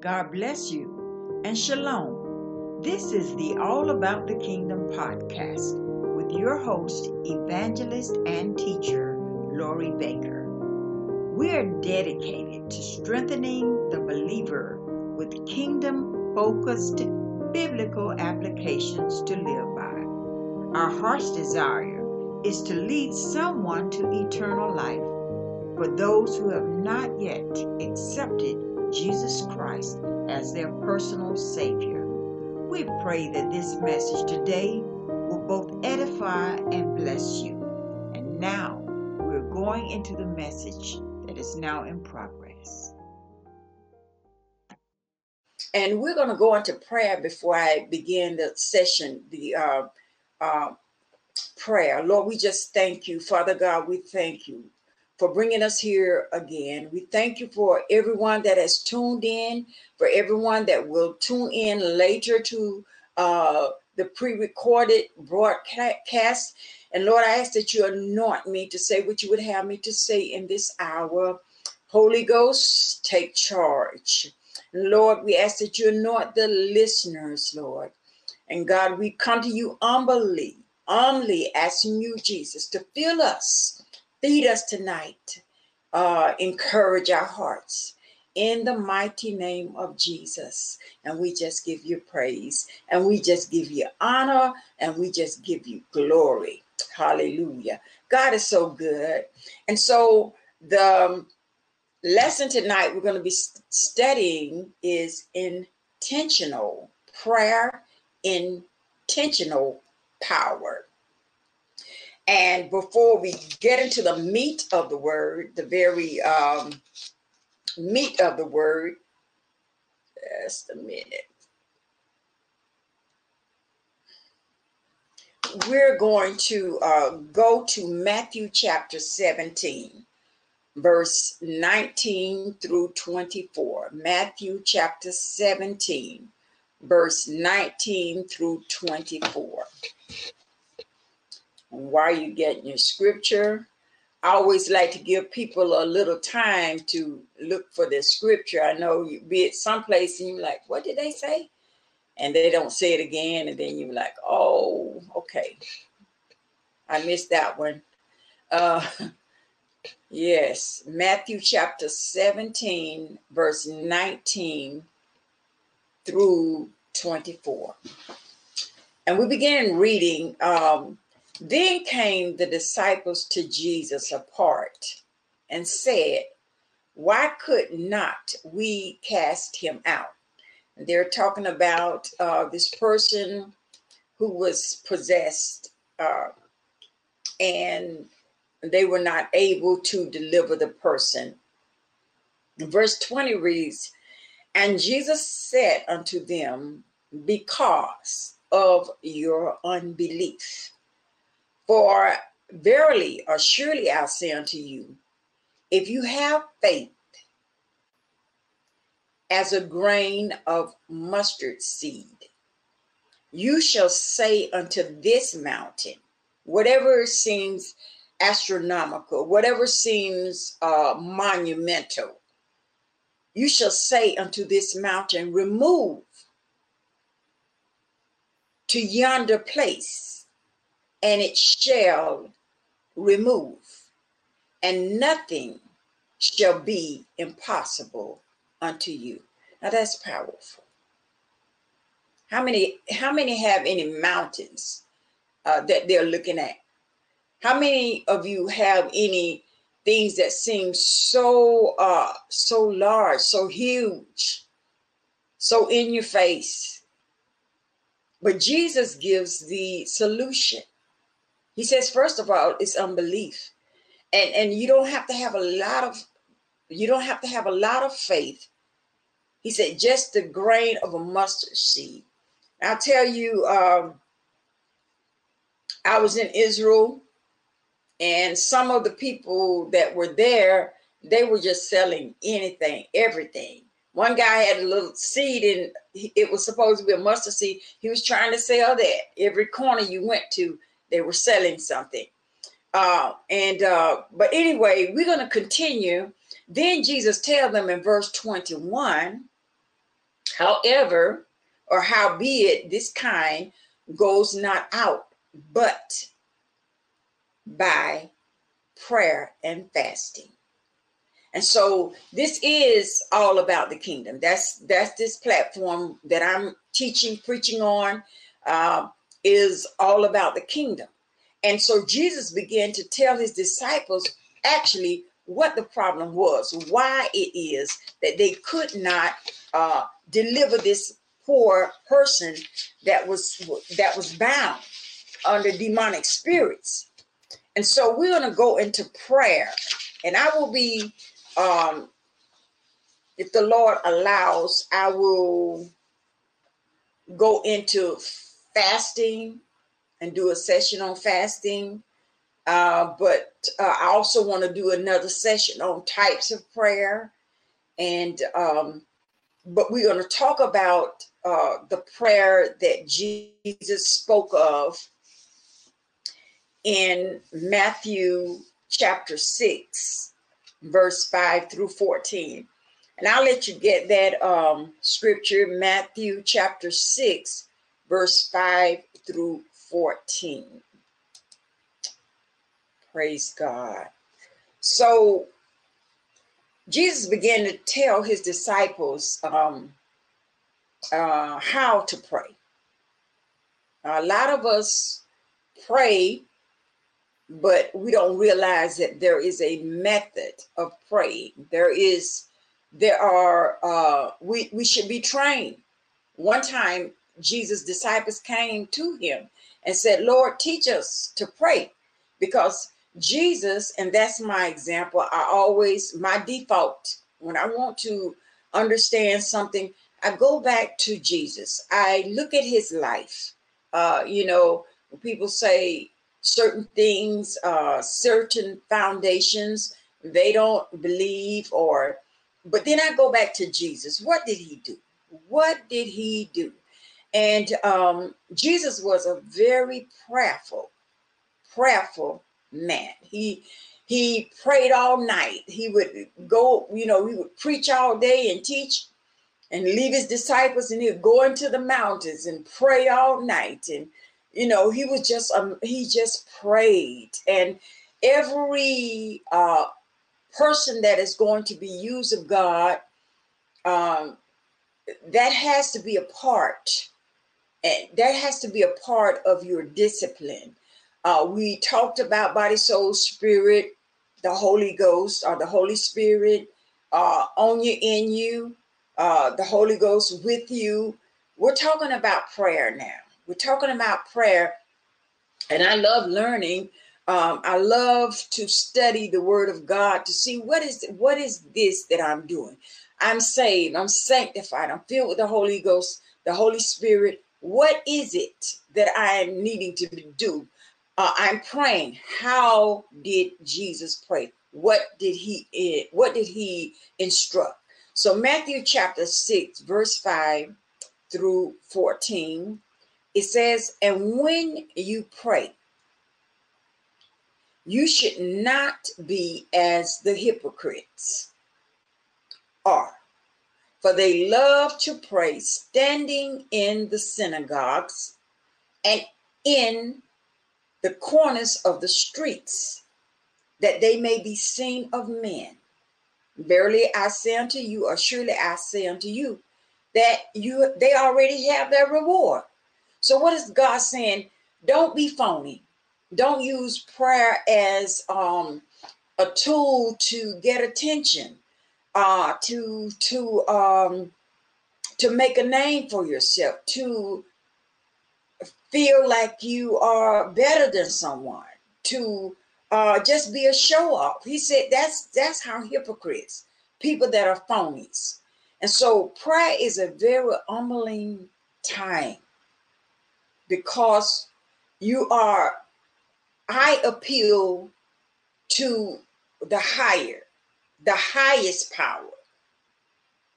God bless you and shalom. This is the All About the Kingdom podcast with your host, evangelist, and teacher, Lori Baker. We are dedicated to strengthening the believer with kingdom focused biblical applications to live by. Our heart's desire is to lead someone to eternal life for those who have not yet accepted Jesus Christ as their personal Savior. We pray that this message today will both edify and bless you. And now we're going into the message that is now in progress. And we're going to go into prayer before I begin the session, the uh, uh, prayer. Lord, we just thank you. Father God, we thank you for bringing us here again. We thank you for everyone that has tuned in, for everyone that will tune in later to uh, the pre recorded broadcast. And Lord, I ask that you anoint me to say what you would have me to say in this hour. Holy Ghost, take charge. Lord, we ask that you anoint the listeners, Lord. And God, we come to you humbly, humbly asking you, Jesus, to fill us Feed us tonight. Uh, encourage our hearts in the mighty name of Jesus. And we just give you praise and we just give you honor and we just give you glory. Hallelujah. God is so good. And so the um, lesson tonight we're going to be studying is intentional prayer, intentional power. And before we get into the meat of the word, the very um, meat of the word, just a minute. We're going to uh, go to Matthew chapter 17, verse 19 through 24. Matthew chapter 17, verse 19 through 24 while you getting your scripture. I always like to give people a little time to look for the scripture. I know you be at some place and you're like, what did they say? And they don't say it again, and then you're like, oh, okay. I missed that one. Uh yes, Matthew chapter 17, verse 19 through 24. And we began reading um then came the disciples to Jesus apart and said, Why could not we cast him out? they're talking about uh, this person who was possessed uh, and they were not able to deliver the person. Verse 20 reads, And Jesus said unto them, Because of your unbelief. For verily or surely I say unto you, if you have faith as a grain of mustard seed, you shall say unto this mountain, whatever seems astronomical, whatever seems uh, monumental, you shall say unto this mountain, remove to yonder place and it shall remove, and nothing shall be impossible unto you. Now that's powerful. How many? How many have any mountains uh, that they're looking at? How many of you have any things that seem so uh, so large, so huge, so in your face? But Jesus gives the solution. He says, first of all, it's unbelief. And and you don't have to have a lot of you don't have to have a lot of faith. He said, just the grain of a mustard seed. I'll tell you, um, I was in Israel, and some of the people that were there, they were just selling anything, everything. One guy had a little seed, and it was supposed to be a mustard seed. He was trying to sell that. Every corner you went to, they were selling something. Uh, and uh, but anyway, we're going to continue. Then Jesus tell them in verse 21, However, or howbeit, this kind goes not out but by prayer and fasting. And so this is all about the kingdom. That's that's this platform that I'm teaching, preaching on, uh, is all about the kingdom. And so Jesus began to tell his disciples actually what the problem was, why it is that they could not uh, deliver this poor person that was that was bound under demonic spirits. And so we're going to go into prayer, and I will be, um, if the Lord allows, I will go into fasting and do a session on fasting. Uh, but uh, I also want to do another session on types of prayer. And, um, but we're going to talk about uh, the prayer that Jesus spoke of in Matthew chapter 6, verse 5 through 14. And I'll let you get that um, scripture, Matthew chapter 6, verse 5 through 14. Praise God. So Jesus began to tell his disciples um, uh, how to pray. A lot of us pray, but we don't realize that there is a method of praying. There is, there are, uh, we, we should be trained. One time, Jesus' disciples came to him and said, Lord, teach us to pray because Jesus, and that's my example, I always, my default, when I want to understand something, I go back to Jesus. I look at his life. Uh, you know, people say certain things, uh, certain foundations, they don't believe, or, but then I go back to Jesus. What did he do? What did he do? And um, Jesus was a very prayerful, prayerful man. He he prayed all night. He would go, you know, he would preach all day and teach and leave his disciples and he'd go into the mountains and pray all night. And, you know, he was just, um, he just prayed. And every uh, person that is going to be used of God, um, that has to be a part and that has to be a part of your discipline. Uh, we talked about body, soul, spirit, the Holy Ghost or the Holy Spirit uh, on you, in you, uh, the Holy Ghost with you. We're talking about prayer now. We're talking about prayer. And I love learning. Um, I love to study the Word of God to see what is what is this that I'm doing. I'm saved. I'm sanctified. I'm filled with the Holy Ghost, the Holy Spirit. What is it that I am needing to do? Uh, I'm praying. How did Jesus pray? What did he? Eh, what did he instruct? So Matthew chapter six, verse five through fourteen, it says, "And when you pray, you should not be as the hypocrites are." For they love to pray standing in the synagogues and in the corners of the streets, that they may be seen of men. Verily I say unto you, or surely I say unto you, that you they already have their reward. So what is God saying? Don't be phony. Don't use prayer as um, a tool to get attention uh, to to um, to make a name for yourself, to feel like you are better than someone, to uh, just be a show off. He said that's that's how hypocrites, people that are phonies. And so prayer is a very humbling time because you are, I appeal to the higher the highest power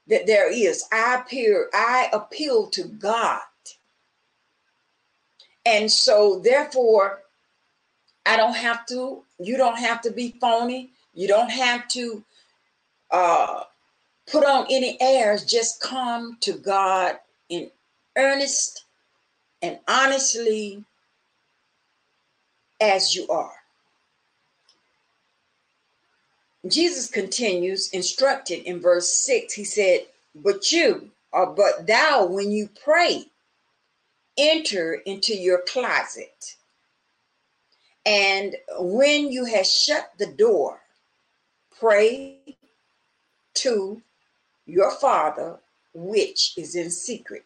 that there is. I appear, I appeal to God. And so therefore, I don't have to, you don't have to be phony. You don't have to uh, put on any airs, just come to God in earnest and honestly as you are. Jesus continues, instructed in verse 6, he said, But you, or but thou, when you pray, enter into your closet. And when you have shut the door, pray to your Father which is in secret.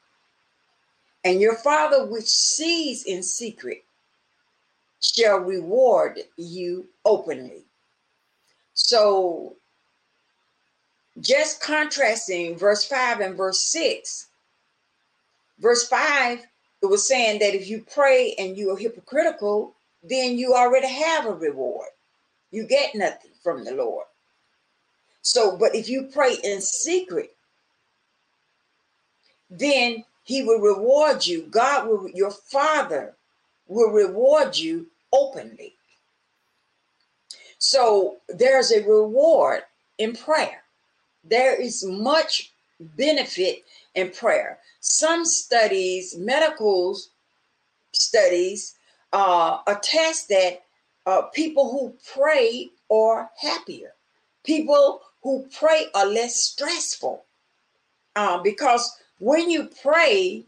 And your Father which sees in secret shall reward you openly. So, just contrasting verse 5 and verse 6, verse 5, it was saying that if you pray and you are hypocritical, then you already have a reward. You get nothing from the Lord. So, but if you pray in secret, then he will reward you. God will, your father will reward you openly. So there's a reward in prayer. There is much benefit in prayer. Some studies, medical studies, uh, attest that uh, people who pray are happier. People who pray are less stressful. Uh, because when you pray,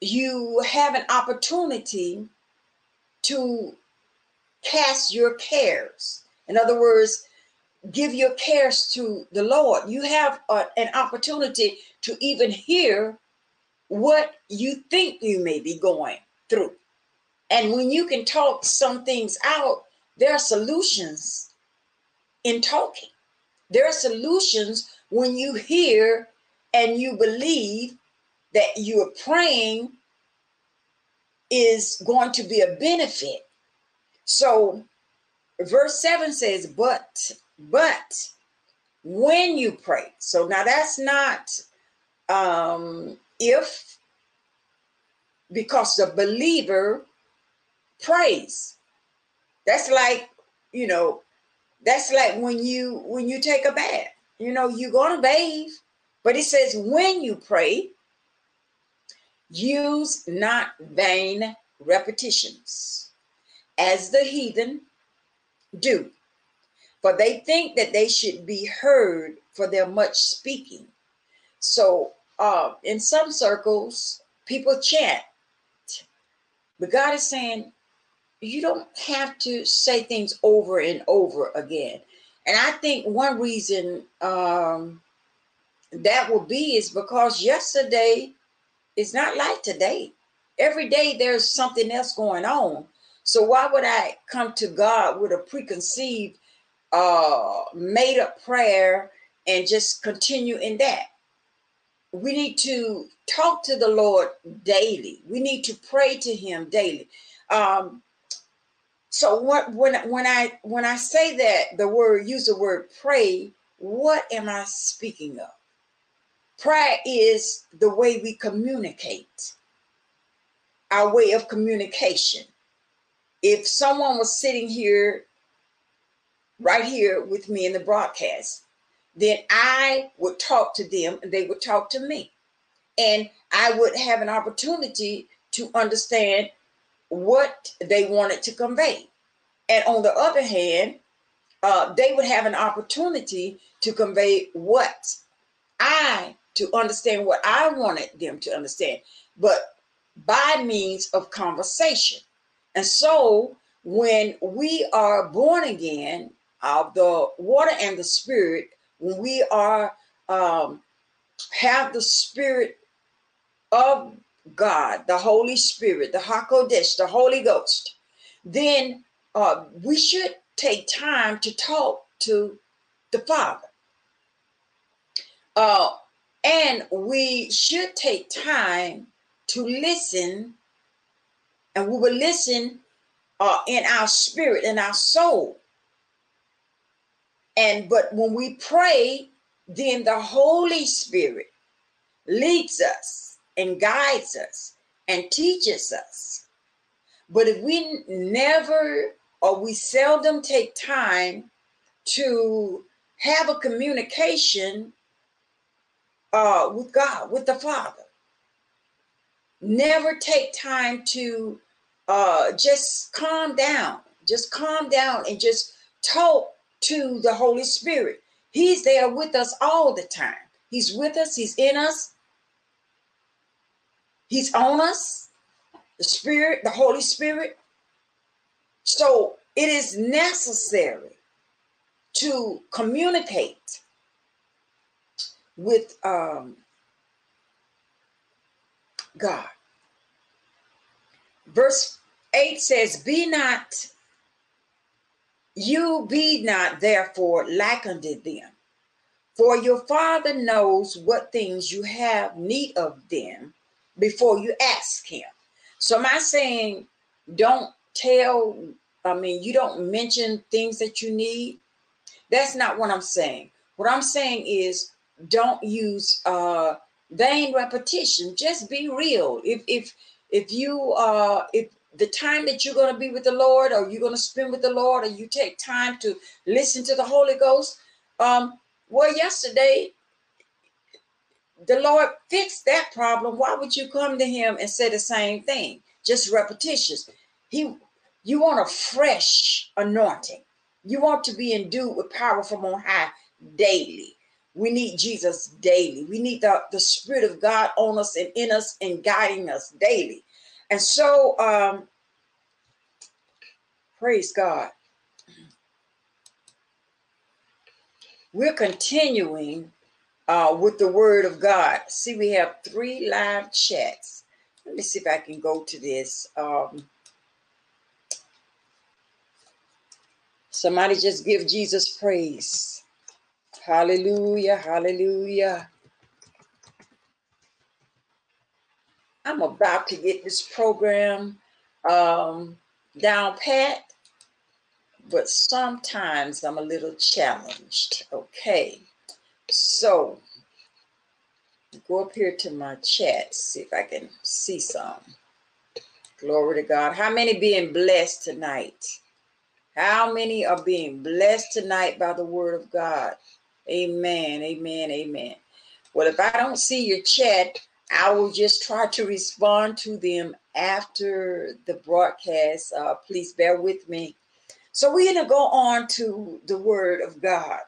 you have an opportunity to cast your cares. In other words, give your cares to the Lord. You have a, an opportunity to even hear what you think you may be going through. And when you can talk some things out, there are solutions in talking. There are solutions when you hear and you believe that you are praying is going to be a benefit. So, verse 7 says, But, but when you pray. So now that's not um, if, because the believer prays. That's like, you know, that's like when you when you take a bath. You know, you're gonna bathe, but it says when you pray, use not vain repetitions, as the heathen do. For they think that they should be heard for their much speaking. So uh, in some circles, people chant. But God is saying, you don't have to say things over and over again. And I think one reason um, that will be is because yesterday is not like today. Every day there's something else going on. So why would I come to God with a preconceived, uh, made up prayer and just continue in that? We need to talk to the Lord daily. We need to pray to Him daily. Um, so what when when I when I say that the word use the word pray, what am I speaking of? Prayer is the way we communicate. Our way of communication. If someone was sitting here right here with me in the broadcast, then I would talk to them and they would talk to me. And I would have an opportunity to understand what they wanted to convey. And on the other hand, uh, they would have an opportunity to convey what I, to understand what I wanted them to understand, but by means of conversation. And so when we are born again of the water and the spirit, when we are um, have the spirit of God, the Holy Spirit, the Hakodesh, the Holy Ghost, then uh, we should take time to talk to the Father. Uh, and we should take time to listen, and we will listen uh, in our spirit, in our soul. And but when we pray, then the Holy Spirit leads us and guides us and teaches us. But if we never or we seldom take time to have a communication uh, with God, with the Father. Never take time to uh, just calm down. Just calm down and just talk to the Holy Spirit. He's there with us all the time. He's with us, He's in us, He's on us, the Spirit, the Holy Spirit. So it is necessary to communicate with um, God. Verse 8 says, Be not, you be not therefore like unto them, for your Father knows what things you have need of them before you ask Him. So, am I saying don't tell, I mean, you don't mention things that you need? That's not what I'm saying. What I'm saying is don't use uh vain repetition. Just be real. If if if you uh if the time that you're going to be with the Lord or you're going to spend with the Lord or you take time to listen to the Holy Ghost, um, well, yesterday the Lord fixed that problem. Why would you come to him and say the same thing? Just repetitious. He you want a fresh anointing. You want to be endued with power from on high daily. We need Jesus daily. We need the, the Spirit of God on us and in us and guiding us daily. And so, um, praise God. We're continuing uh, with the Word of God. See, we have three live chats. Let me see if I can go to this. Um, somebody just give Jesus praise. Hallelujah, hallelujah. I'm about to get this program um, down pat, but sometimes I'm a little challenged. Okay, so go up here to my chat, see if I can see some. Glory to God. How many being blessed tonight? How many are being blessed tonight by the word of God? Amen. Amen. Amen. Well, if I don't see your chat, I will just try to respond to them after the broadcast. Uh, please bear with me. So we're going to go on to the word of God.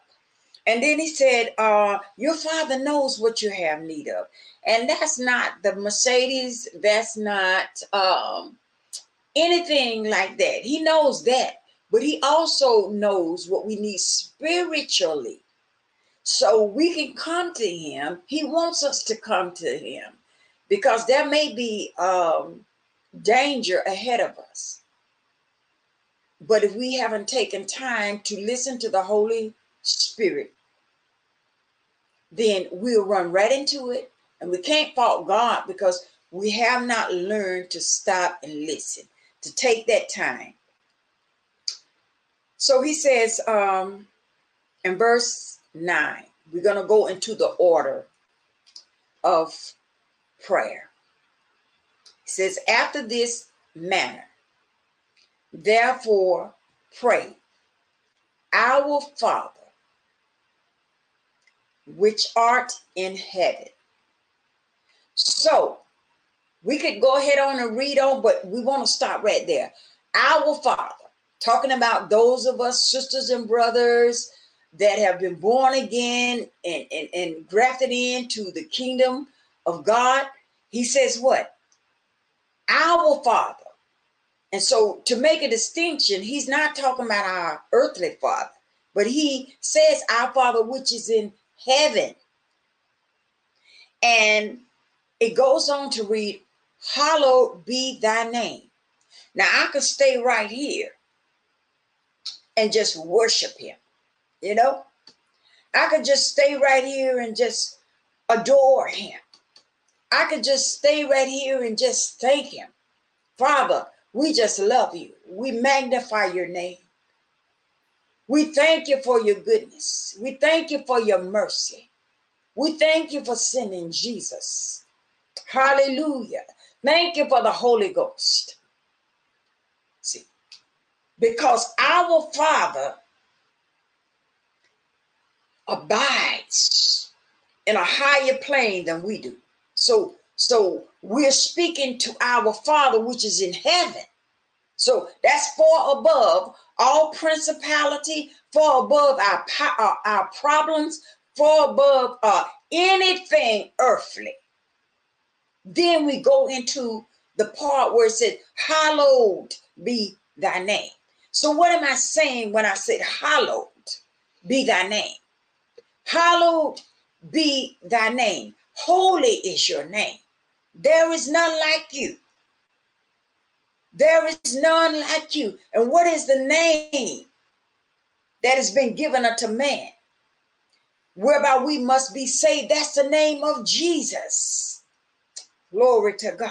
And then he said, uh, Your father knows what you have need of. And that's not the Mercedes, that's not um, anything like that. He knows that, but he also knows what we need spiritually so we can come to him. He wants us to come to him because there may be um, danger ahead of us. But if we haven't taken time to listen to the Holy Spirit, then we'll run right into it. And we can't fault God because we have not learned to stop and listen, to take that time. So he says um, in verse 9. We're going to go into the order of prayer. It says, After this manner, therefore pray, Our Father, which art in heaven. So we could go ahead on and read on, but we want to stop right there. Our Father, talking about those of us, sisters and brothers, that have been born again and, and, and grafted into the kingdom of God, he says, What? Our Father. And so, to make a distinction, he's not talking about our earthly father, but he says, Our Father, which is in heaven. And it goes on to read, Hallowed be thy name. Now, I could stay right here and just worship him. You know, I could just stay right here and just adore him. I could just stay right here and just thank him. Father, we just love you. We magnify your name. We thank you for your goodness. We thank you for your mercy. We thank you for sending Jesus. Hallelujah. Thank you for the Holy Ghost. See, because our Father abides in a higher plane than we do. So so we're speaking to our Father which is in heaven. So that's far above all principality, far above our our, uh, our problems, far above uh, anything earthly. Then we go into the part where it said, Hallowed be thy name. So, what am I saying when I said, Hallowed be thy name? Hallowed be thy name. Holy is your name. There is none like you. There is none like you. And what is the name that has been given unto man? Whereby we must be saved. That's the name of Jesus. Glory to God.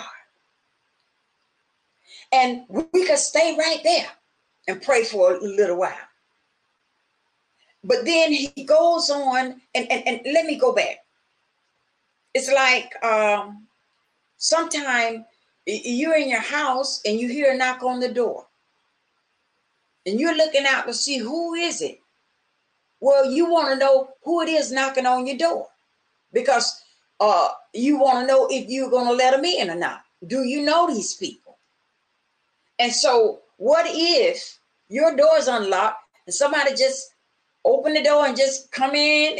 And we could stay right there and pray for a little while. But then he goes on, and, and, and let me go back. It's like um, sometime you're in your house and you hear a knock on the door. And you're looking out to see who is it. Well, you want to know who it is knocking on your door because uh, you want to know if you're going to let them in or not. Do you know these people? And so, what if your door's unlocked and somebody just open the door and just come in,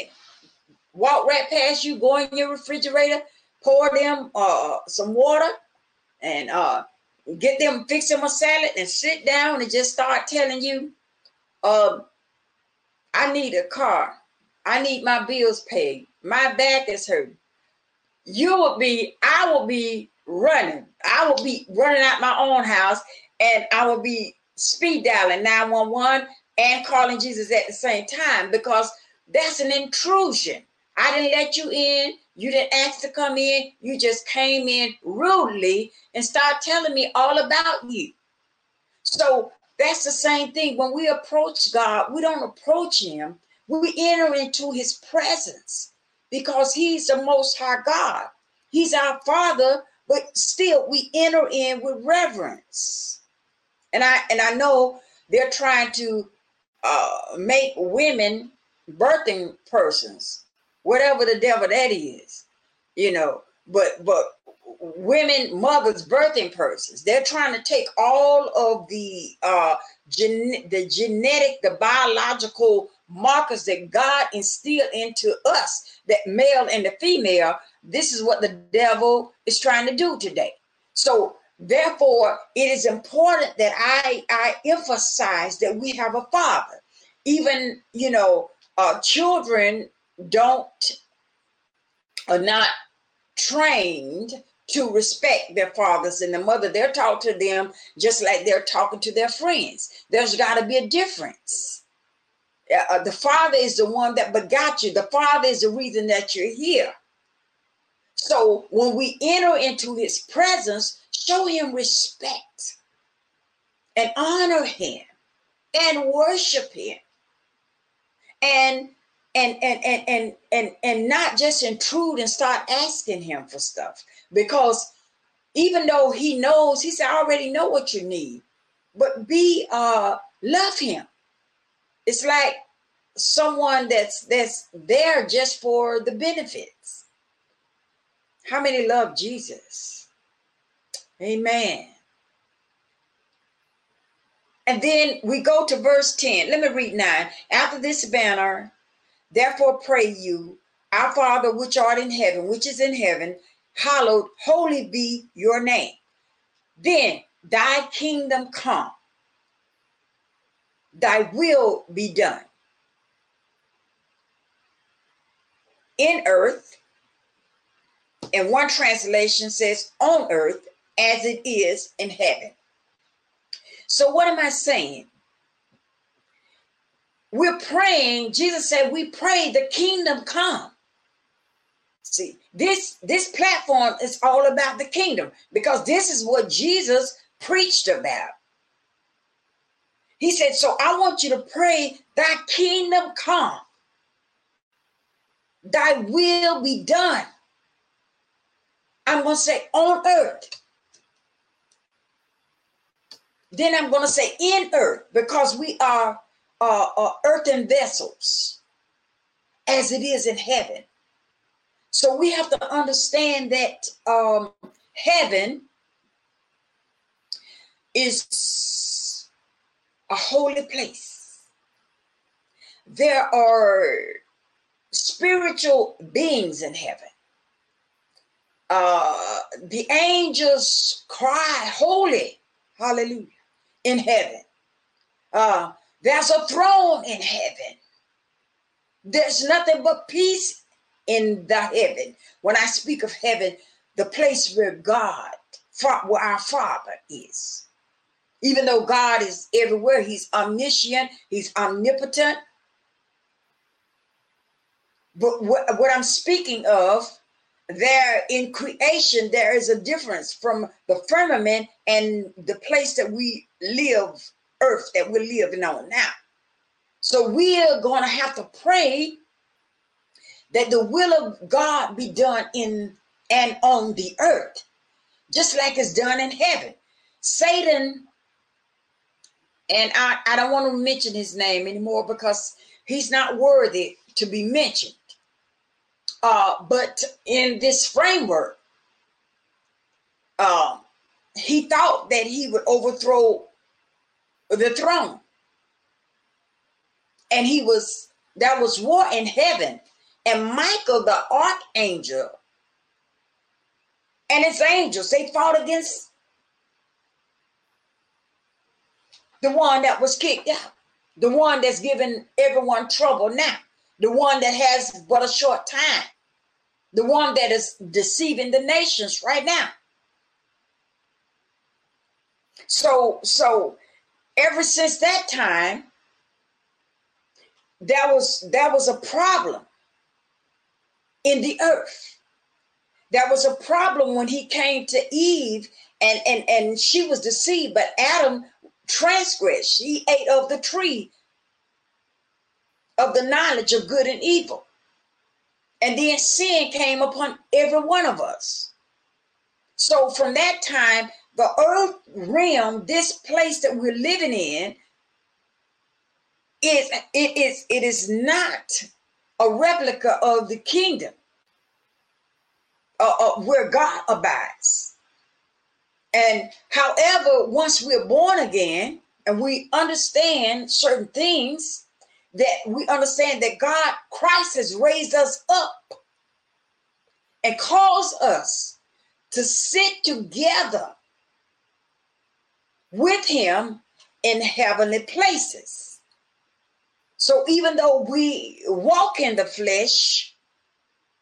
walk right past you, go in your refrigerator, pour them uh, some water, and uh, get them fix them a salad and sit down and just start telling you, uh, I need a car. I need my bills paid. My back is hurting you will be, I will be running. I will be running out my own house and I will be speed dialing 911 and calling Jesus at the same time because that's an intrusion. I didn't let you in. You didn't ask to come in. You just came in rudely and start telling me all about you. So that's the same thing. When we approach God, we don't approach Him, we enter into His presence because he's the most high God. He's our father, but still we enter in with reverence. And I and I know they're trying to uh, make women birthing persons, whatever the devil that is, you know. But but women, mothers, birthing persons, they're trying to take all of the uh, gen- the genetic, the biological markers that God instilled into us that male and the female, this is what the devil is trying to do today. So therefore, it is important that I I emphasize that we have a father. Even you know, uh, children don't are not trained to respect their fathers and the mother. They're taught to them just like they're talking to their friends. There's got to be a difference. Uh, uh, the Father is the one that begot you. The Father is the reason that you're here. So when we enter into his presence, show him respect and honor him and worship him. And and and and and and, and not just intrude and start asking him for stuff because even though he knows he said i already know what you need but be uh love him it's like someone that's that's there just for the benefits. How many love Jesus? Amen. And then we go to verse 10. Let me read 9. After this banner, therefore pray you, our Father which art in heaven, which is in heaven, hallowed, holy be your name. Then thy kingdom come, thy will be done in earth. And one translation says on earth as it is in heaven. So, what am I saying? We're praying, Jesus said, we pray the kingdom come. See, this this platform is all about the kingdom because this is what Jesus preached about. He said, So I want you to pray, Thy kingdom come, Thy will be done. I'm going to say on earth. Then I'm going to say in earth because we are uh, uh, earthen vessels as it is in heaven. So we have to understand that um, heaven is a holy place. There are spiritual beings in heaven. Uh, the angels cry, Holy, hallelujah, in heaven. Uh, there's a throne in heaven. There's nothing but peace in the heaven. When I speak of heaven, the place where God, where our Father is. Even though God is everywhere, He's omniscient, He's omnipotent. But what, what I'm speaking of, there in creation, there is a difference from the firmament and the place that we live, earth that we're living on now. So we are going to have to pray that the will of God be done in and on the earth, just like it's done in heaven. Satan, and I, I don't want to mention his name anymore because he's not worthy to be mentioned. Uh, but in this framework, uh, he thought that he would overthrow the throne. And he was, there was war in heaven and Michael, the archangel, and his angels, they fought against the one that was kicked out, the one that's giving everyone trouble now, the one that has but a short time, the one that is deceiving the nations right now. So, so ever since that time, that was that was a problem in the earth. That was a problem when he came to Eve and, and, and she was deceived, but Adam transgressed. He ate of the tree of the knowledge of good and evil. And then sin came upon every one of us. So from that time, the earth realm, this place that we're living in, is it is it is not a replica of the kingdom uh, uh, where God abides. And however, once we're born again and we understand certain things, that we understand that God, Christ has raised us up and caused us to sit together with Him in heavenly places. So even though we walk in the flesh,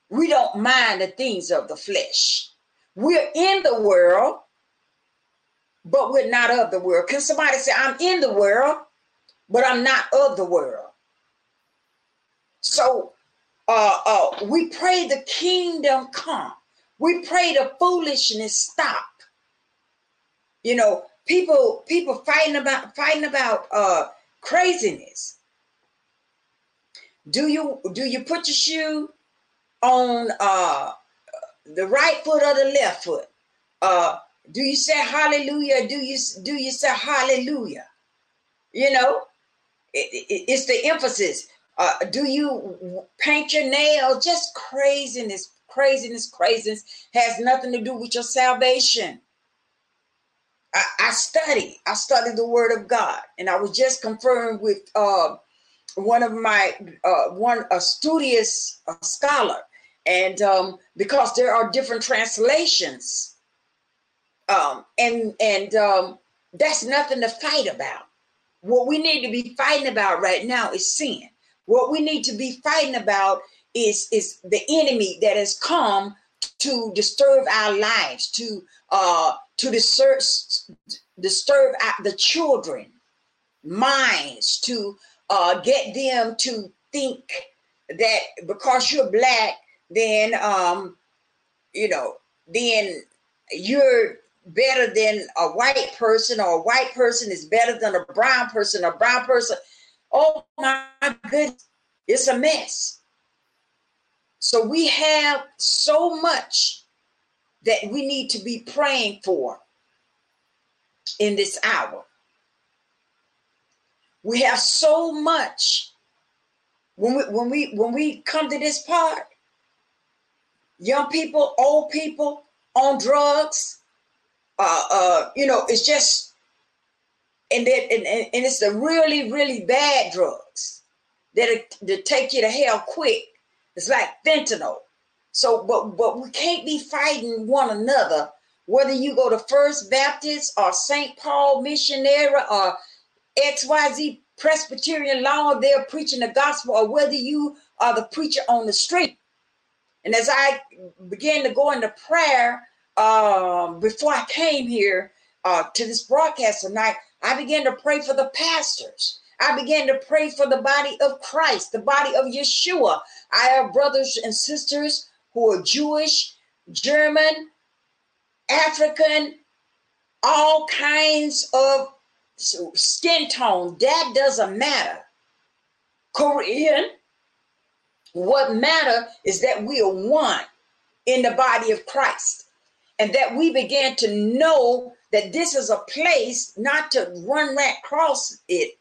we don't mind the things of the flesh. We're in the world, but we're not of the world. Can somebody say, I'm in the world, but I'm not of the world? So uh, uh, we pray the kingdom come. We pray the foolishness stop. You know, people people fighting about fighting about uh, craziness. Do you do you put your shoe on uh the right foot or the left foot? Uh do you say hallelujah? Do you do you say hallelujah? You know, it, it, it's the emphasis. Uh, do you paint your nails? Just craziness, craziness, craziness has nothing to do with your salvation. I, I study, I study the word of God, and I was just confirmed with uh, one of my uh, one a studious a scholar, and um, because there are different translations, um, and and um, that's nothing to fight about. What we need to be fighting about right now is sin. What we need to be fighting about is is the enemy that has come to disturb our lives, to uh, to disturb disturb the children minds, to uh, get them to think that because you're black, then um, you know, then you're better than a white person, or a white person is better than a brown person, a brown person. Oh my goodness, it's a mess. So we have so much that we need to be praying for in this hour. We have so much. When we when we when we come to this part, young people, old people on drugs. Uh, uh, you know, it's just, and that, and, and, and it's the really, really bad drugs that that take you to hell quick. It's like fentanyl. So, but but we can't be fighting one another. Whether you go to First Baptist or St. Paul Missionary or XYZ Presbyterian law, they're preaching the gospel, or whether you are the preacher on the street. And as I began to go into prayer um, before I came here uh, to this broadcast tonight, I began to pray for the pastors. I began to pray for the body of Christ, the body of Yeshua. I have brothers and sisters who are Jewish, German, African, all kinds of skin tone. That doesn't matter. Korean. What matter is that we are one in the body of Christ. And that we began to know that this is a place not to run right across it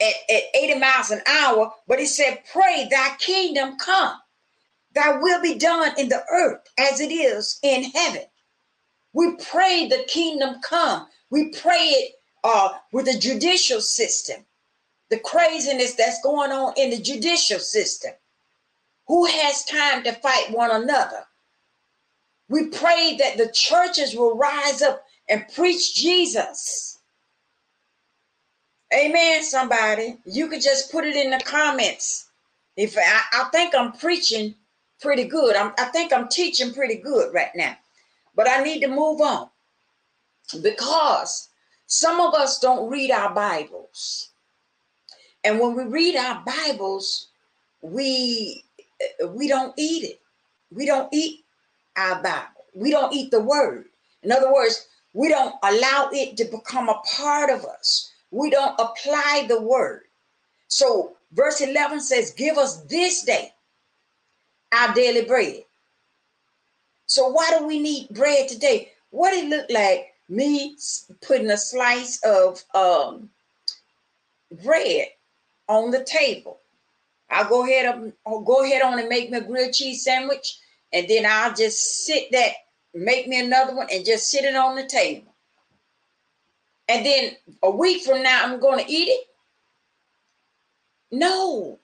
at, at 80 miles an hour, but he said, Pray thy kingdom come, thy will be done in the earth as it is in heaven. We pray the kingdom come. We pray it uh, with the judicial system, the craziness that's going on in the judicial system. Who has time to fight one another? We pray that the churches will rise up and preach Jesus. Amen, somebody. You could just put it in the comments. If I, I think I'm preaching pretty good, I'm, I think I'm teaching pretty good right now. But I need to move on because some of us don't read our Bibles. And when we read our Bibles, we we don't eat it. We don't eat our Bible. We don't eat the word. In other words, we don't allow it to become a part of us. We don't apply the word. So, verse 11 says, Give us this day our daily bread. So, why do we need bread today? What it look like me putting a slice of um, bread on the table. I'll go ahead I'll go ahead on and make me a grilled cheese sandwich, and then I'll just sit that, make me another one, and just sit it on the table. And then a week from now, I'm going to eat it. No.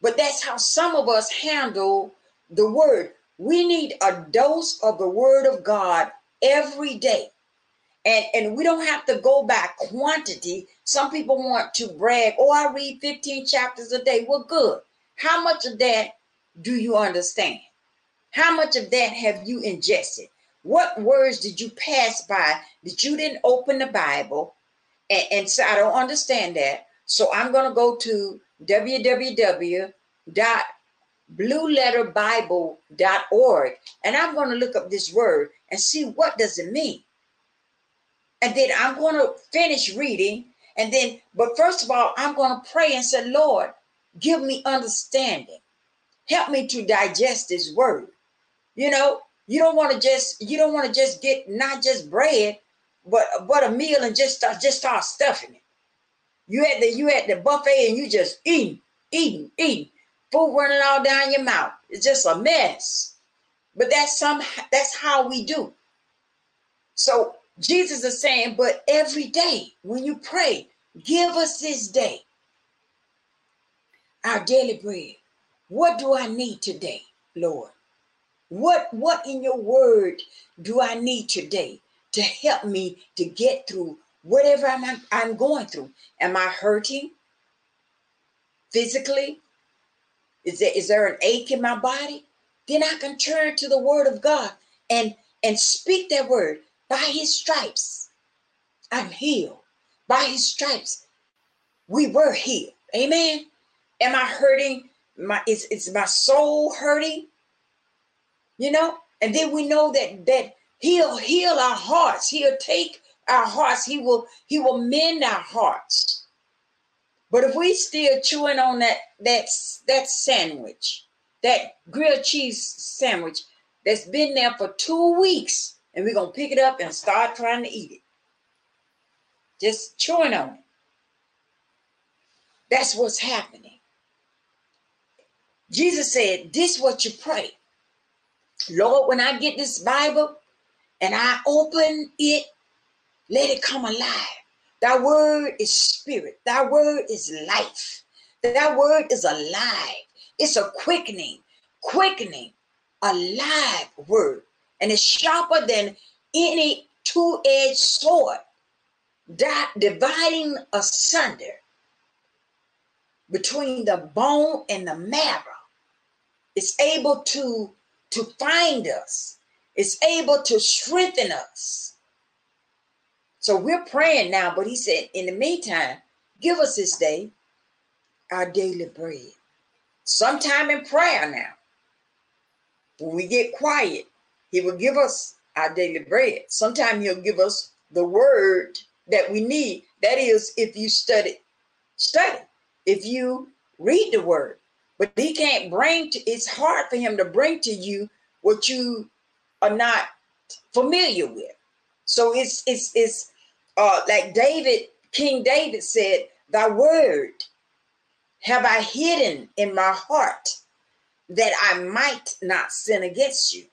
But that's how some of us handle the word. We need a dose of the word of God every day. And, and we don't have to go by quantity. Some people want to brag, oh, I read 15 chapters a day. Well, good. How much of that do you understand? How much of that have you ingested? What words did you pass by that you didn't open the Bible? And, and so I don't understand that. So I'm going to go to www.blueletterbible.org and I'm going to look up this word and see what does it mean. And then I'm going to finish reading. And then, but first of all, I'm going to pray and say, Lord, give me understanding. Help me to digest this word. You know, you don't want to just you don't want to just get not just bread, but but a meal and just start just start stuffing it. You had the you had the buffet and you just eating, eating, eating, food running all down your mouth. It's just a mess. But that's some that's how we do. So Jesus is saying, but every day when you pray, give us this day our daily bread. What do I need today, Lord? What what in your word do I need today to help me to get through whatever I'm I'm going through? Am I hurting physically? Is there is there an ache in my body? Then I can turn to the word of God and and speak that word. By his stripes, I'm healed. By his stripes, we were healed. Amen. Am I hurting? My is, is my soul hurting? You know? And then we know that that he'll heal our hearts. He'll take our hearts. He will he will mend our hearts. But if we still chewing on that that that sandwich that grilled cheese sandwich that's been there for two weeks and we're gonna pick it up and start trying to eat it. Just chewing on it. That's what's happening. Jesus said this what you pray Lord, when I get this Bible and I open it, let it come alive. Thy word is spirit. Thy word is life. Thy word is alive. It's a quickening, quickening, alive word. And it's sharper than any two-edged sword, that dividing asunder between the bone and the marrow. It's able to, to find us. It's able to strengthen us. So we're praying now, but he said, in the meantime, give us this day our daily bread. Sometime in prayer now, when we get quiet, he will give us our daily bread. Sometime he'll give us the word that we need. That is, if you study, study. If you read the word, but he can't bring to. It's hard for him to bring to you what you are not familiar with. So it's it's it's uh, like David, King David said, Thy word have I hidden in my heart that I might not sin against you.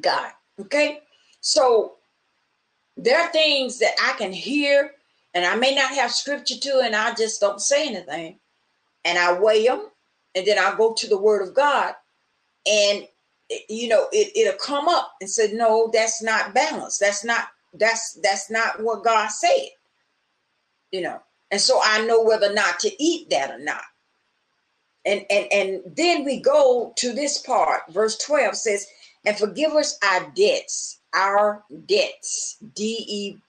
God. Okay. So there are things that I can hear and I may not have scripture to, and I just don't say anything. And I weigh them and then I go to the word of God and eh, you know it, it'll come up and say no that's not balanced that's not that's that's not what God said. You know, and so I know whether or not to eat that or not. And and and then we go to this part. Verse 12 says, and forgive us our debts, our debts, D-E-B-T-S,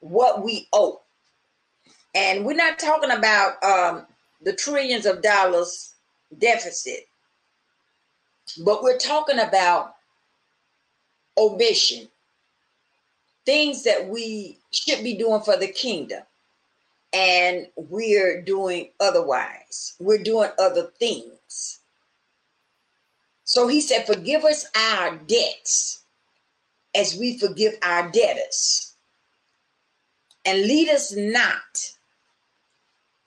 what we owe. And we're not talking about um, the trillions of dollars deficit, but we're talking about omission things that we should be doing for the kingdom. And we're doing otherwise. We're doing other things. So he said forgive us our debts as we forgive our debtors. And lead us not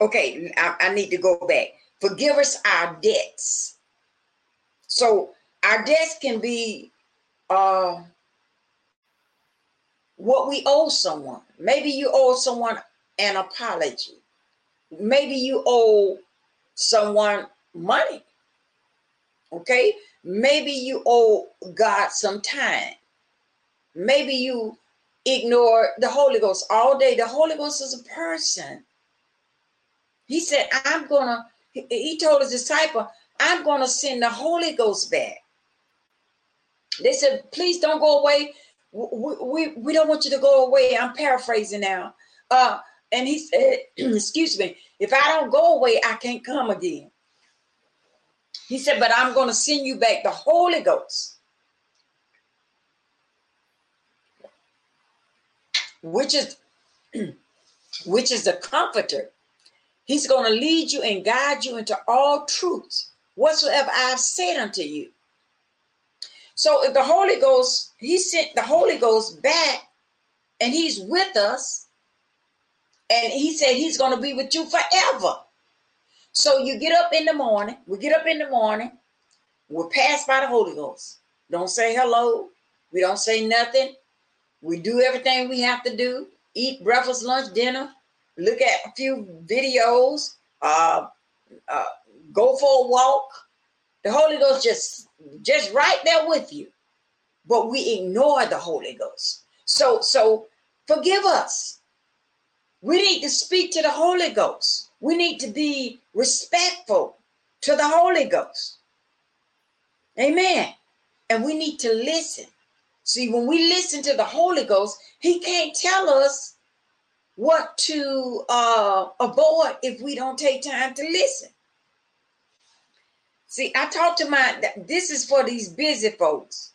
okay i, I need to go back forgive us our debts so our debts can be uh what we owe someone. Maybe you owe someone an apology. Maybe you owe someone money. Okay? Maybe you owe God some time. Maybe you ignore the Holy Ghost all day. The Holy Ghost is a person. He said, I'm gonna, he told his disciple, I'm gonna send the Holy Ghost back. They said, please don't go away we, we, we don't want you to go away. I'm paraphrasing now. Uh, and he said, excuse me, if I don't go away, I can't come again. He said, but I'm going to send you back the Holy Ghost, which is which is the comforter. He's going to lead you and guide you into all truth, whatsoever I've said unto you. So if the Holy Ghost, he sent the Holy Ghost back and he's with us. And he said he's going to be with you forever. So you get up in the morning, we get up in the morning, we're passed by the Holy Ghost. Don't say hello. We don't say nothing. We do everything we have to do. Eat breakfast, lunch, dinner. Look at a few videos. Uh, uh, go for a walk. The Holy Ghost just just right there with you. But we ignore the Holy Ghost. So, so forgive us. We need to speak to the Holy Ghost. We need to be respectful to the Holy Ghost. Amen. And we need to listen. See, when we listen to the Holy Ghost, He can't tell us what to uh, avoid if we don't take time to listen. See, I talk to my, this is for these busy folks.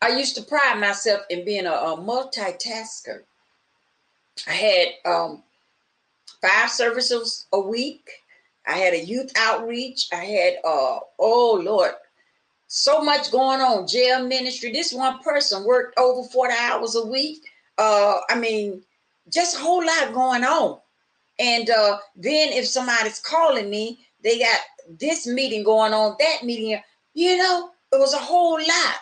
I used to pride myself in being a, a multitasker. I had um, five services a week. I had a youth outreach. I had, uh, oh Lord, so much going on. Jail ministry. This one person worked over 40 hours a week. Uh, I mean, just a whole lot going on. And uh, then if somebody's calling me, they got this meeting going on, that meeting, you know, it was a whole lot.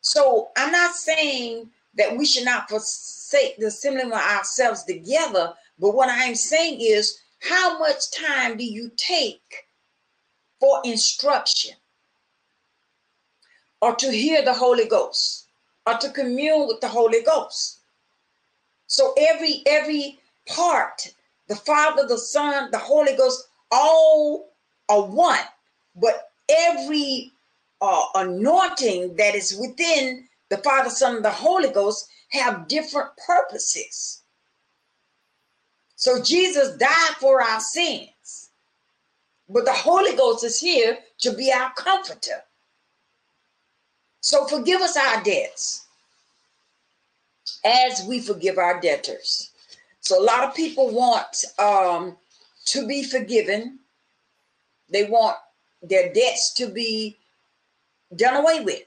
So I'm not saying that we should not forsake the assembling of ourselves together, but what I'm saying is, how much time do you take for instruction or to hear the Holy Ghost or to commune with the Holy Ghost? So every every part, the Father, the Son, the Holy Ghost, all are one, but every uh, anointing that is within the Father, Son, and the Holy Ghost have different purposes. So Jesus died for our sins, but the Holy Ghost is here to be our comforter. So forgive us our debts as we forgive our debtors. So a lot of people want um, to be forgiven. They want their debts to be done away with.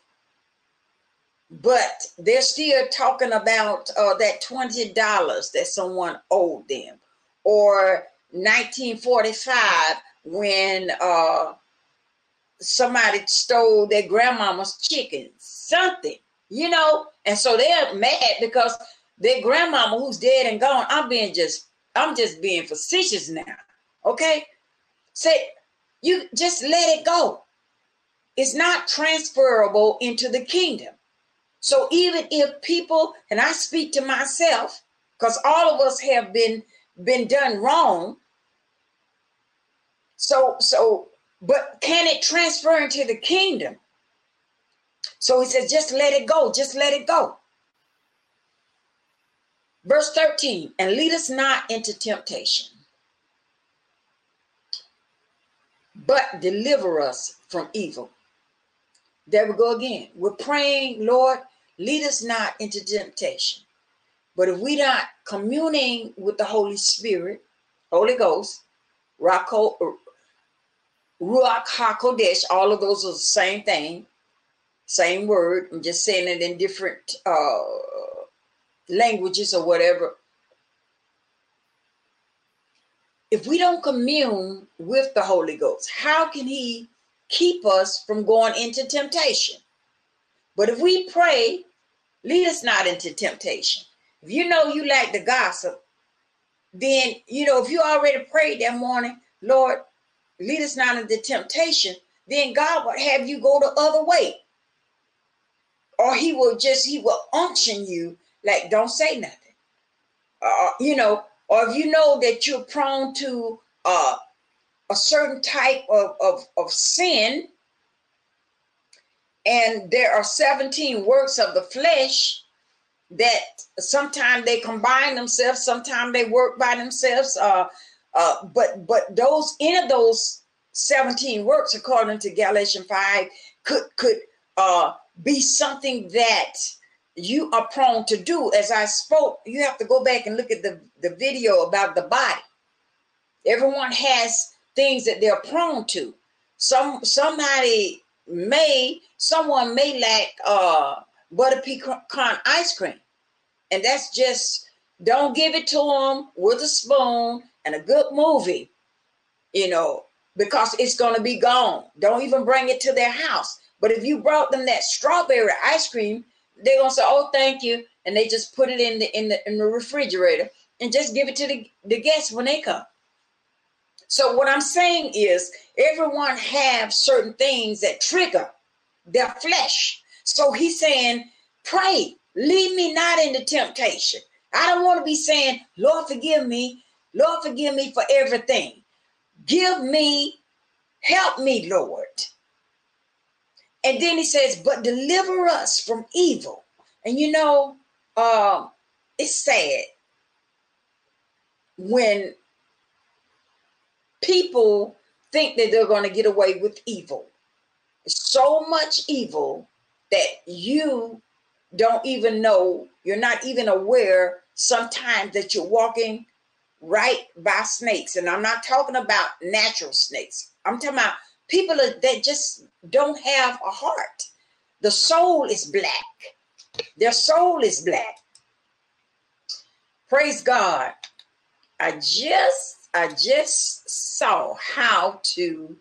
But they're still talking about uh, that $20 that someone owed them, or 1945 when uh, somebody stole their grandmama's chicken, something, you know. And so they're mad because their grandmama who's dead and gone, I'm being just, I'm just being facetious now. Okay. Say, you just let it go. It's not transferable into the kingdom. So even if people, and I speak to myself, because all of us have been been done wrong. So, so, but can it transfer into the kingdom? So he says, just let it go, just let it go. Verse 13, and lead us not into temptation, but deliver us from evil. There we go again. We're praying, Lord, lead us not into temptation. But if we're not communing with the Holy Spirit, Holy Ghost, Rako, Ruach HaKodesh, all of those are the same thing, same word. I'm just saying it in different uh, languages or whatever. If we don't commune with the Holy Ghost, how can He keep us from going into temptation? But if we pray, lead us not into temptation. If you know you like the gossip, then you know if you already prayed that morning, Lord, lead us not into temptation, then God will have you go the other way. Or he will just, he will unction you like, don't say nothing. Uh, you know, or if you know that you're prone to uh, a certain type of, of, of sin, and there are 17 works of the flesh that sometimes they combine themselves, sometimes they work by themselves. Uh, uh, but but those any of those 17 works, according to Galatians 5, could could uh, be something that you are prone to do. As I spoke, you have to go back and look at the, the video about the body. Everyone has things that they're prone to. Some somebody may someone may lack uh butter pecan ice cream, and that's just don't give it to them with a spoon and a good movie, you know, because it's gonna be gone. Don't even bring it to their house. But if you brought them that strawberry ice cream, they're gonna say, "Oh, thank you," and they just put it in the in the in the refrigerator and just give it to the, the guests when they come. So what I'm saying is, everyone have certain things that trigger their flesh. So he's saying, "Pray, lead me not into temptation." I don't want to be saying, "Lord, forgive me, Lord, forgive me for everything." Give me, help me, Lord. And then he says, but deliver us from evil. And you know, um, it's sad when people think that they're going to get away with evil. So much evil that you don't even know, you're not even aware sometimes that you're walking right by snakes. And I'm not talking about natural snakes, I'm talking about people that just don't have a heart. The soul is black. Their soul is black. Praise God. I just I just saw how to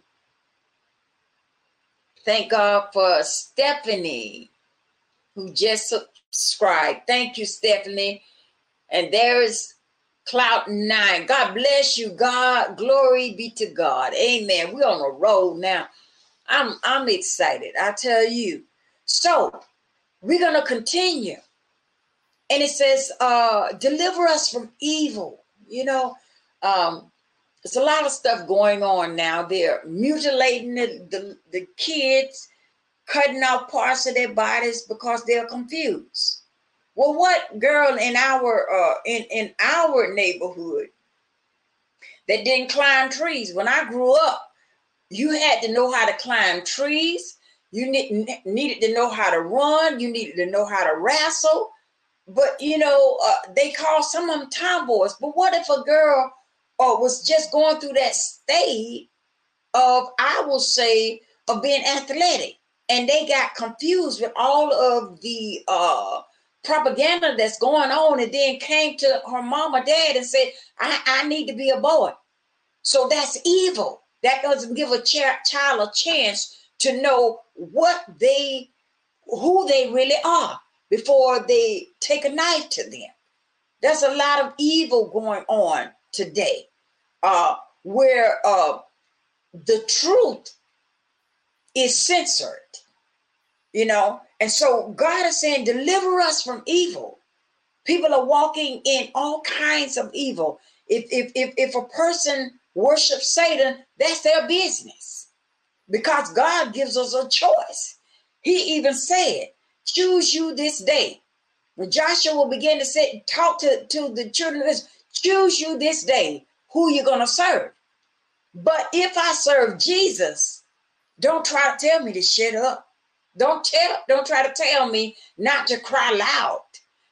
thank God for Stephanie who just subscribed. Thank you, Stephanie. And there is Cloud Nine. God bless you, God. Glory be to God. Amen. We're on a roll now. I'm I'm excited. I tell you. So we're gonna continue. And it says, uh, deliver us from evil. You know, um, there's a lot of stuff going on now. They're mutilating the, the, the kids, cutting off parts of their bodies because they're confused. Well, what girl in our uh, in in our neighborhood that didn't climb trees? When I grew up, you had to know how to climb trees. You need, needed to know how to run. You needed to know how to wrestle. But you know, uh, they call some of them tomboys. But what if a girl uh, was just going through that state of, I will say, of being athletic, and they got confused with all of the uh, propaganda that's going on, and then came to her mom or dad and said, I, I need to be a boy. So that's evil. That doesn't give a ch- child a chance to know what they, who they really are before they take a knife to them. There's a lot of evil going on today uh, where uh, the truth is censored, you know. And so God is saying, deliver us from evil. People are walking in all kinds of evil. If, if, if, if a person worships Satan, that's their business because God gives us a choice. He even said, choose you this day. When Joshua will begin to say, talk to, to the children of Israel, choose you this day who you're going to serve. But if I serve Jesus, don't try to tell me to shut up. Don't tell, don't try to tell me not to cry loud.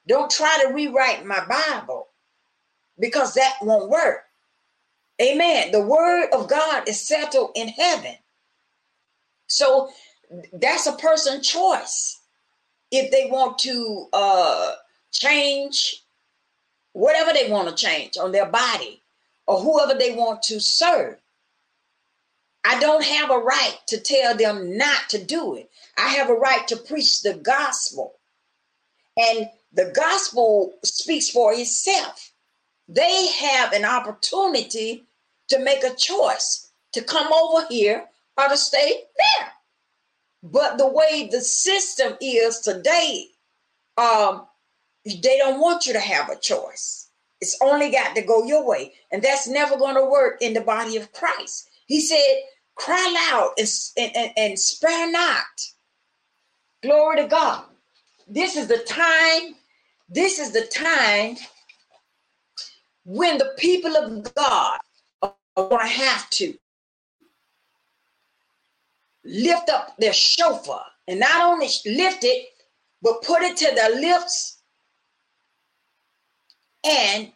Don't try to rewrite my Bible because that won't work. Amen. The word of God is settled in heaven. So that's a person's choice if they want to uh, change whatever they want to change on their body or whoever they want to serve. I don't have a right to tell them not to do it. I have a right to preach the gospel. And the gospel speaks for itself. They have an opportunity to make a choice to come over here or to stay there. But the way the system is today, um, they don't want you to have a choice. It's only got to go your way. And that's never going to work in the body of Christ. He said, cry loud and, and, and spare not. Glory to God. This is the time, this is the time when the people of God are going to have to lift up their shofar and not only lift it, but put it to their lips and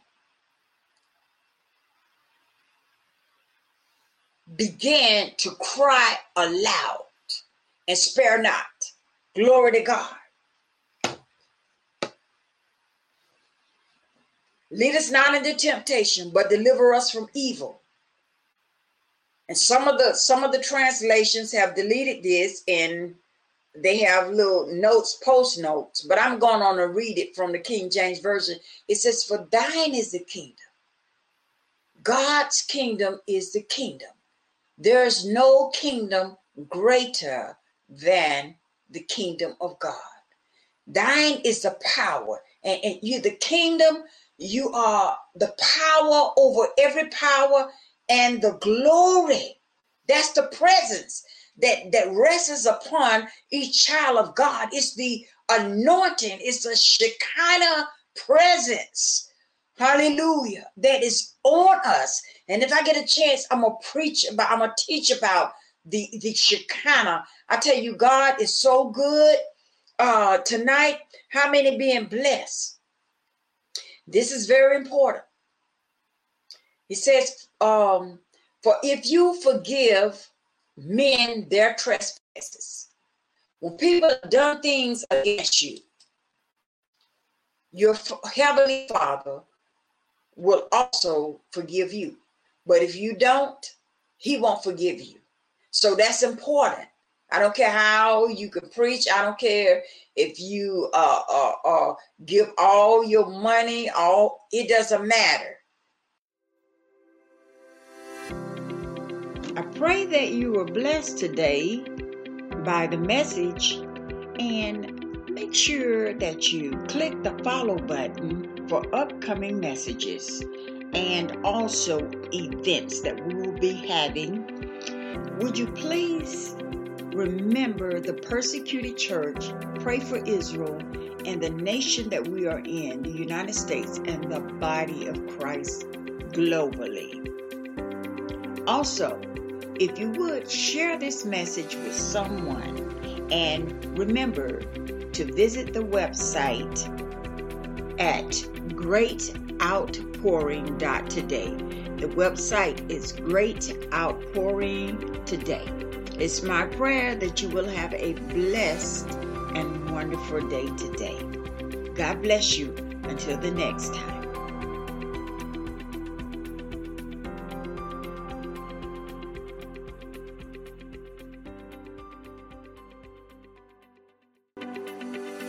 began to cry aloud and spare not. Glory to God. Lead us not into temptation, but deliver us from evil. And some of the some of the translations have deleted this and they have little notes, post notes, but I'm going on to read it from the King James Version. It says, For thine is the kingdom. God's kingdom is the kingdom. There is no kingdom greater than the kingdom of God. Thine is the power. And, and you, the kingdom, you are the power over every power and the glory. That's the presence that, that rests upon each child of God. It's the anointing, it's the Shekinah presence. Hallelujah. That is on us. And if I get a chance, I'm gonna preach about, I'm gonna teach about the, the Shekinah. I tell you, God is so good. Uh tonight, how many being blessed? This is very important. He says, um, for if you forgive men their trespasses, when people have done things against you, your heavenly father will also forgive you. But if you don't, he won't forgive you. So that's important. I don't care how you can preach. I don't care if you uh, uh, uh, give all your money. All it doesn't matter. I pray that you were blessed today by the message and make sure that you click the follow button for upcoming messages and also events that we will be having. Would you please remember the persecuted church, pray for Israel and the nation that we are in, the United States, and the body of Christ globally? Also, if you would share this message with someone and remember to visit the website at greatoutpouring.today. The website is greatoutpouringtoday. It's my prayer that you will have a blessed and wonderful day today. God bless you until the next time.